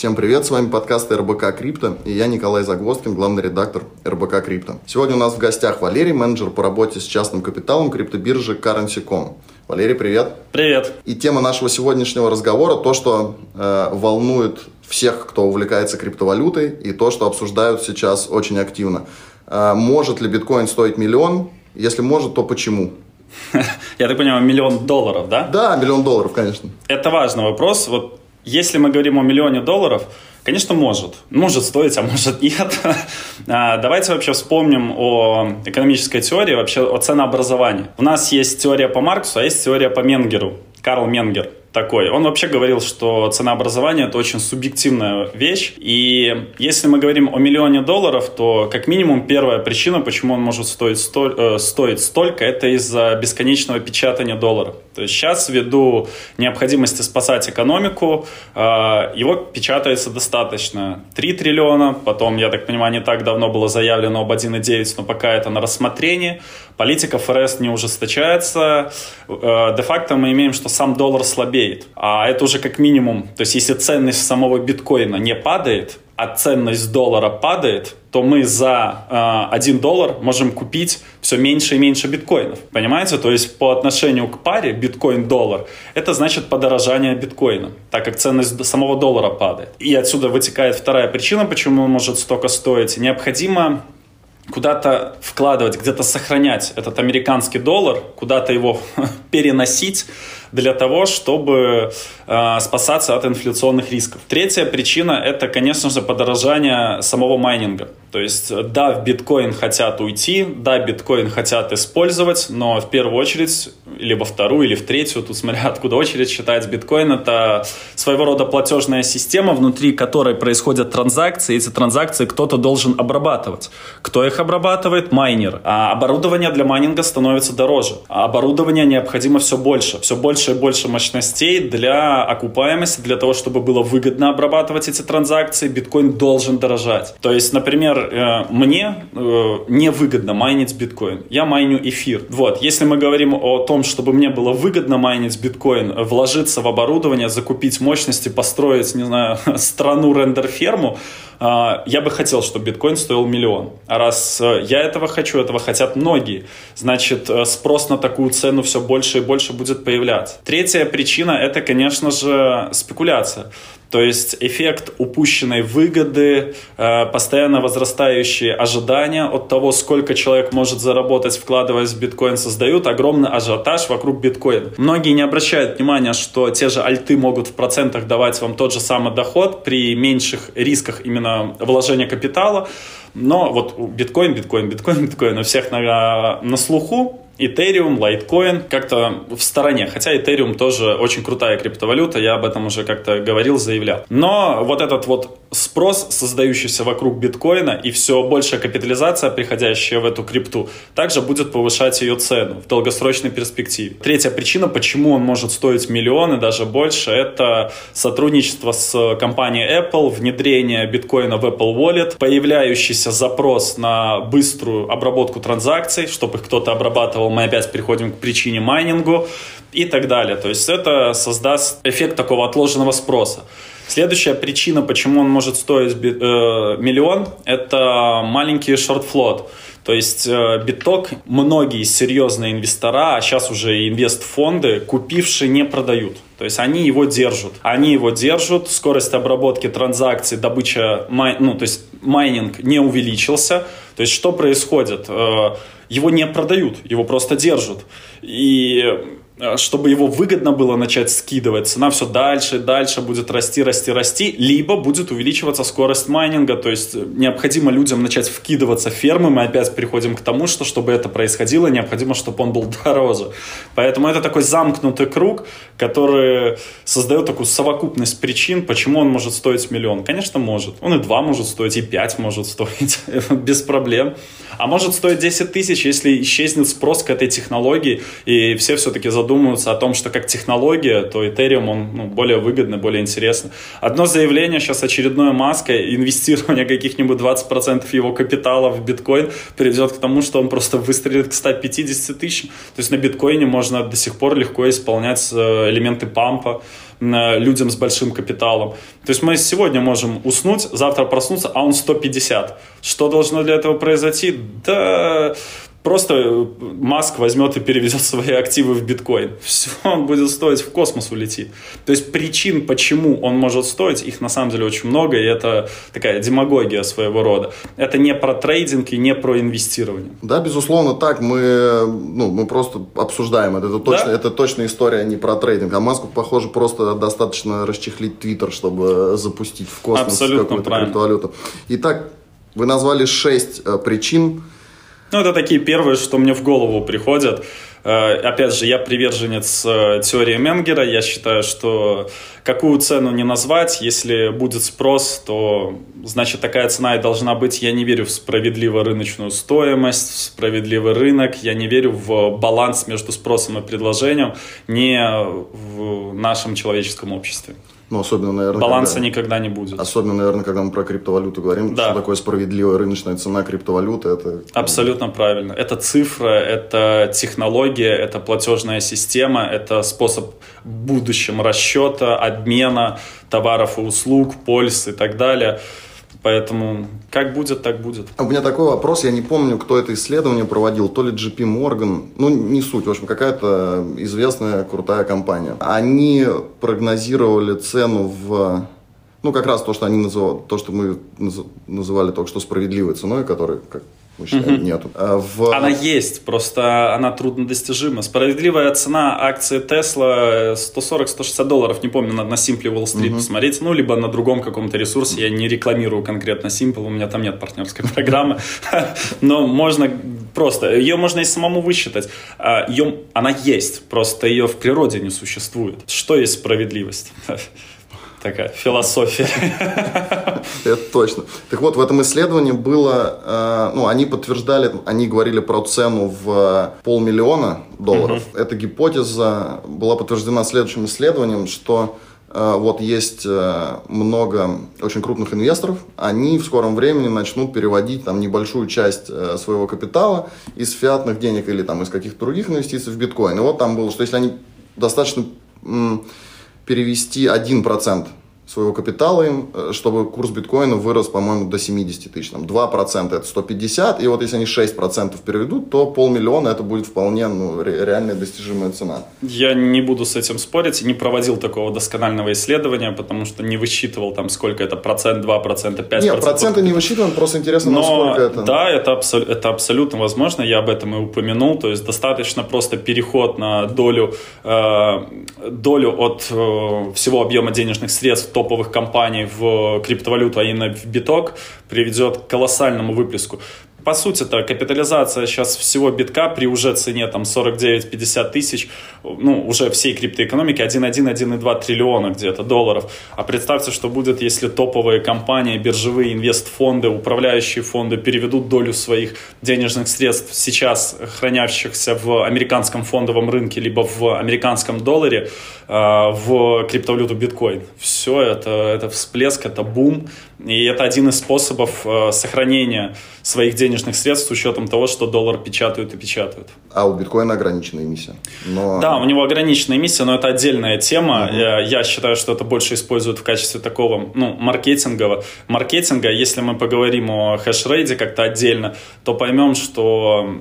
Всем привет, с вами подкаст РБК Крипто, и я Николай Загвоздкин, главный редактор РБК Крипто. Сегодня у нас в гостях Валерий, менеджер по работе с частным капиталом криптобиржи Currency.com. Валерий, привет. Привет. И тема нашего сегодняшнего разговора то, что э, волнует всех, кто увлекается криптовалютой, и то, что обсуждают сейчас очень активно. Э, может ли биткоин стоить миллион? Если может, то почему? Я так понимаю, миллион долларов, да? Да, миллион долларов, конечно. Это важный вопрос. Вот если мы говорим о миллионе долларов, конечно, может. Может стоить, а может нет. А, давайте вообще вспомним о экономической теории, вообще о ценообразовании. У нас есть теория по Марксу, а есть теория по Менгеру. Карл Менгер такой. Он вообще говорил, что ценообразование это очень субъективная вещь. И если мы говорим о миллионе долларов, то как минимум первая причина, почему он может стоить, столь, э, стоить столько, это из-за бесконечного печатания доллара. То есть сейчас ввиду необходимости спасать экономику, э, его печатается достаточно. 3 триллиона, потом, я так понимаю, не так давно было заявлено об 1,9, но пока это на рассмотрении. Политика ФРС не ужесточается. Э, де-факто мы имеем, что сам доллар слабее слабеет. А это уже как минимум, то есть если ценность самого биткоина не падает, а ценность доллара падает, то мы за э, 1 доллар можем купить все меньше и меньше биткоинов. Понимаете? То есть по отношению к паре биткоин-доллар, это значит подорожание биткоина, так как ценность самого доллара падает. И отсюда вытекает вторая причина, почему он может столько стоить. Необходимо куда-то вкладывать, где-то сохранять этот американский доллар, куда-то его переносить, для того, чтобы э, спасаться от инфляционных рисков. Третья причина – это, конечно же, подорожание самого майнинга. То есть, да, в биткоин хотят уйти, да, биткоин хотят использовать, но в первую очередь, либо вторую, или в третью, тут смотря откуда очередь считать, биткоин – это своего рода платежная система, внутри которой происходят транзакции, эти транзакции кто-то должен обрабатывать. Кто их обрабатывает? Майнер. А оборудование для майнинга становится дороже. А оборудование необходимо все больше, все больше больше и больше мощностей для окупаемости, для того, чтобы было выгодно обрабатывать эти транзакции, биткоин должен дорожать. То есть, например, э, мне э, невыгодно майнить биткоин. Я майню эфир. Вот, если мы говорим о том, чтобы мне было выгодно майнить биткоин, вложиться в оборудование, закупить мощности, построить, не знаю, страну рендер-ферму, я бы хотел, чтобы биткоин стоил миллион. А раз я этого хочу, этого хотят многие, значит, спрос на такую цену все больше и больше будет появляться. Третья причина – это, конечно же, спекуляция. То есть эффект упущенной выгоды, э, постоянно возрастающие ожидания от того, сколько человек может заработать, вкладываясь в биткоин, создают огромный ажиотаж вокруг биткоина. Многие не обращают внимания, что те же альты могут в процентах давать вам тот же самый доход при меньших рисках именно вложения капитала. Но вот биткоин, биткоин, биткоин, биткоин у всех на, на слуху, Ethereum, Litecoin как-то в стороне. Хотя Ethereum тоже очень крутая криптовалюта, я об этом уже как-то говорил, заявлял. Но вот этот вот спрос, создающийся вокруг биткоина, и все большая капитализация, приходящая в эту крипту, также будет повышать ее цену в долгосрочной перспективе. Третья причина, почему он может стоить миллионы, даже больше, это сотрудничество с компанией Apple, внедрение биткоина в Apple Wallet, появляющийся запрос на быструю обработку транзакций, чтобы их кто-то обрабатывал мы опять приходим к причине майнингу и так далее. То есть это создаст эффект такого отложенного спроса. Следующая причина, почему он может стоить э, миллион, это маленький short float. То есть э, биток многие серьезные инвестора, а сейчас уже инвестфонды, купившие, не продают. То есть они его держат. Они его держат, скорость обработки транзакций, добыча, ну, то есть майнинг не увеличился. То есть что происходит? Э, его не продают, его просто держат. И чтобы его выгодно было начать скидывать, цена все дальше и дальше будет расти, расти, расти, либо будет увеличиваться скорость майнинга, то есть э, необходимо людям начать вкидываться в фермы, мы опять приходим к тому, что чтобы это происходило, необходимо, чтобы он был дороже. Поэтому это такой замкнутый круг, который создает такую совокупность причин, почему он может стоить миллион. Конечно, может. Он и два может стоить, и пять может стоить, без проблем. А может стоить 10 тысяч, если исчезнет спрос к этой технологии, и все все-таки задумаются задумываются о том, что как технология, то Ethereum, он ну, более выгодный, более интересный. Одно заявление сейчас очередное маска, инвестирование каких-нибудь 20% его капитала в биткоин приведет к тому, что он просто выстрелит к 150 тысяч. То есть на биткоине можно до сих пор легко исполнять э, элементы пампа, людям с большим капиталом. То есть мы сегодня можем уснуть, завтра проснуться, а он 150. Что должно для этого произойти? Да просто э, Маск возьмет и переведет свои активы в биткоин. Все, он будет стоить, в космос улетит. То есть причин, почему он может стоить, их на самом деле очень много, и это такая демагогия своего рода. Это не про трейдинг и не про инвестирование. Да, безусловно, так. Мы, ну, мы просто обсуждаем это. Это точно, да? это точно история не про трейдинг. А Маску, похоже, просто достаточно расчехлить Твиттер, чтобы запустить в космос какую-то криптовалюту. Итак, вы назвали шесть э, причин, ну, это такие первые, что мне в голову приходят. Э, опять же, я приверженец э, теории Менгера. Я считаю, что какую цену не назвать, если будет спрос, то значит такая цена и должна быть. Я не верю в справедливую рыночную стоимость, в справедливый рынок. Я не верю в баланс между спросом и предложением не в нашем человеческом обществе. Ну, особенно, наверное... Баланса когда, никогда не будет. Особенно, наверное, когда мы про криптовалюту говорим, да. что такое справедливая рыночная цена криптовалюты. Это... Абсолютно правильно. Это цифра, это технология, это платежная система, это способ в будущем расчета, обмена товаров и услуг, польз и так далее. Поэтому как будет, так будет. У меня такой вопрос, я не помню, кто это исследование проводил, то ли JP Morgan, ну не суть, в общем, какая-то известная крутая компания. Они прогнозировали цену в ну, как раз то, что они называли, то, что мы называли только что справедливой ценой, которая, как мы считаем, угу. нету. А в... Она есть, просто она труднодостижима. Справедливая цена акции Tesla 140-160 долларов, не помню, надо на Simple Wall Street угу. посмотреть, ну, либо на другом каком-то ресурсе, я не рекламирую конкретно Simple, у меня там нет партнерской программы, но можно просто, ее можно и самому высчитать. А, ее, она есть, просто ее в природе не существует. Что есть справедливость? такая философия. Это точно. Так вот, в этом исследовании было, э, ну, они подтверждали, они говорили про цену в полмиллиона долларов. Эта гипотеза была подтверждена следующим исследованием, что э, вот есть э, много очень крупных инвесторов, они в скором времени начнут переводить там небольшую часть своего капитала из фиатных денег или там из каких-то других инвестиций в биткоин. И вот там было, что если они достаточно перевести 1% своего капитала им, э, чтобы курс биткоина вырос, по-моему, до 70 тысяч. Там 2% это 150, и вот если они 6% переведут, то полмиллиона это будет вполне ну, реальная достижимая цена. Я не буду с этим спорить, не проводил такого досконального исследования, потому что не высчитывал там сколько это, процент, 2%, 5%. Нет, проценты не высчитываем, просто интересно, Но, насколько это. Да, это, абсол- это абсолютно возможно, я об этом и упомянул, то есть достаточно просто переход на долю, э, долю от э, всего объема денежных средств топовых компаний в криптовалюту, а именно в биток, приведет к колоссальному выплеску по сути это капитализация сейчас всего битка при уже цене там 49-50 тысяч, ну, уже всей криптоэкономики 1,1-1,2 триллиона где-то долларов. А представьте, что будет, если топовые компании, биржевые инвестфонды, управляющие фонды переведут долю своих денежных средств сейчас хранящихся в американском фондовом рынке, либо в американском долларе, а, в криптовалюту биткоин. Все это, это всплеск, это бум, и это один из способов а, сохранения своих денежных средств с учетом того, что доллар печатают и печатают. А у биткоина ограниченная эмиссия. Но... Да, у него ограниченная эмиссия, но это отдельная тема. Угу. Я, я считаю, что это больше используют в качестве такого, ну, маркетингового. Маркетинга, если мы поговорим о хэшрейде как-то отдельно, то поймем, что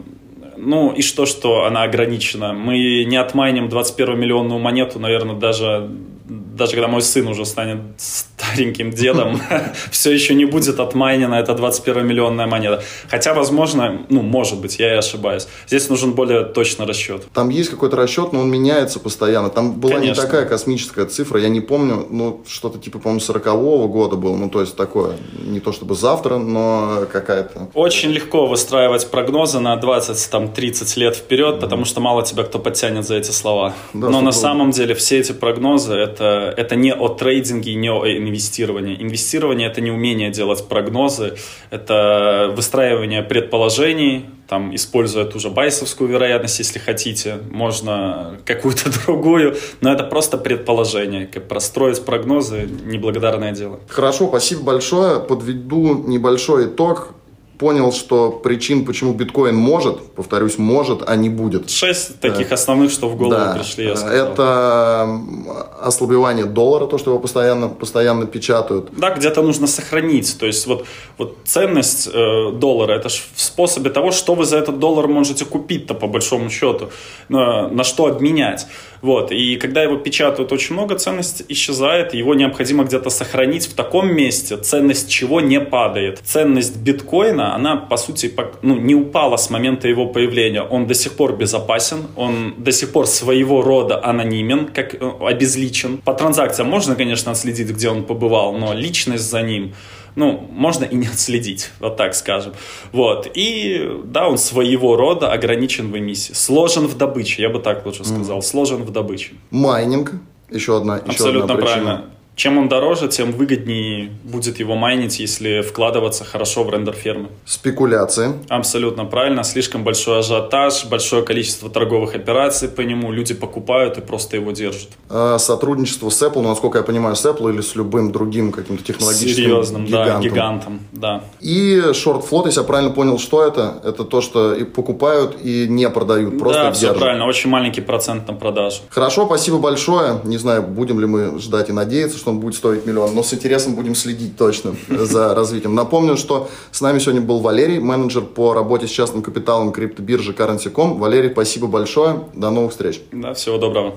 ну и что, что она ограничена? Мы не отмайним 21 миллионную монету, наверное, даже даже когда мой сын уже станет стареньким дедом, все еще не будет отмайнена эта 21-миллионная монета. Хотя, возможно, ну, может быть, я и ошибаюсь. Здесь нужен более точный расчет. Там есть какой-то расчет, но он меняется постоянно. Там была Конечно. не такая космическая цифра, я не помню, ну, что-то типа, по-моему, 40-го года было, ну, то есть такое, не то чтобы завтра, но какая-то... Очень легко выстраивать прогнозы на 20-30 лет вперед, mm-hmm. потому что мало тебя кто подтянет за эти слова. Да, но на самом деле все эти прогнозы, это это, не о трейдинге, не о инвестирование. Инвестирование – это не умение делать прогнозы, это выстраивание предположений, там, используя ту же байсовскую вероятность, если хотите, можно какую-то другую, но это просто предположение. Как простроить прогнозы – неблагодарное дело. Хорошо, спасибо большое. Подведу небольшой итог понял, что причин, почему биткоин может, повторюсь, может, а не будет. Шесть таких основных, что в голову да. пришли, я сказал. Это ослабевание доллара, то, что его постоянно, постоянно печатают. Да, где-то нужно сохранить. То есть вот, вот ценность э, доллара, это же в способе того, что вы за этот доллар можете купить-то по большому счету, на, на что обменять. Вот. И когда его печатают очень много, ценность исчезает, его необходимо где-то сохранить в таком месте, ценность чего не падает. Ценность биткоина, она, по сути, ну, не упала с момента его появления. Он до сих пор безопасен, он до сих пор своего рода анонимен, как э, обезличен. По транзакциям можно, конечно, отследить, где он побывал, но личность за ним ну, можно и не отследить, вот так скажем. Вот. И да, он своего рода ограничен в эмиссии. Сложен в добыче, я бы так лучше сказал. Mm. Сложен в добыче. Майнинг. Еще одна, еще Абсолютно одна причина. правильно чем он дороже, тем выгоднее будет его майнить, если вкладываться хорошо в рендер фермы. Спекуляции. Абсолютно правильно. Слишком большой ажиотаж, большое количество торговых операций по нему. Люди покупают и просто его держат. А, сотрудничество с Apple, ну, насколько я понимаю, с Apple или с любым другим каким-то технологическим Серьезным, гигантом. да, гигантом, да. И short float, если я правильно понял, что это? Это то, что и покупают и не продают, просто Да, держат. все правильно. Очень маленький процент на продажу. Хорошо, спасибо большое. Не знаю, будем ли мы ждать и надеяться, он будет стоить миллион, но с интересом будем следить точно за развитием. Напомню, что с нами сегодня был Валерий, менеджер по работе с частным капиталом криптобиржи Currency.com. Валерий, спасибо большое. До новых встреч. Да, всего доброго.